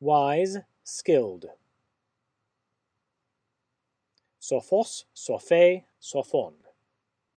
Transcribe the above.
wise, skilled. Sophos, sophe, sophon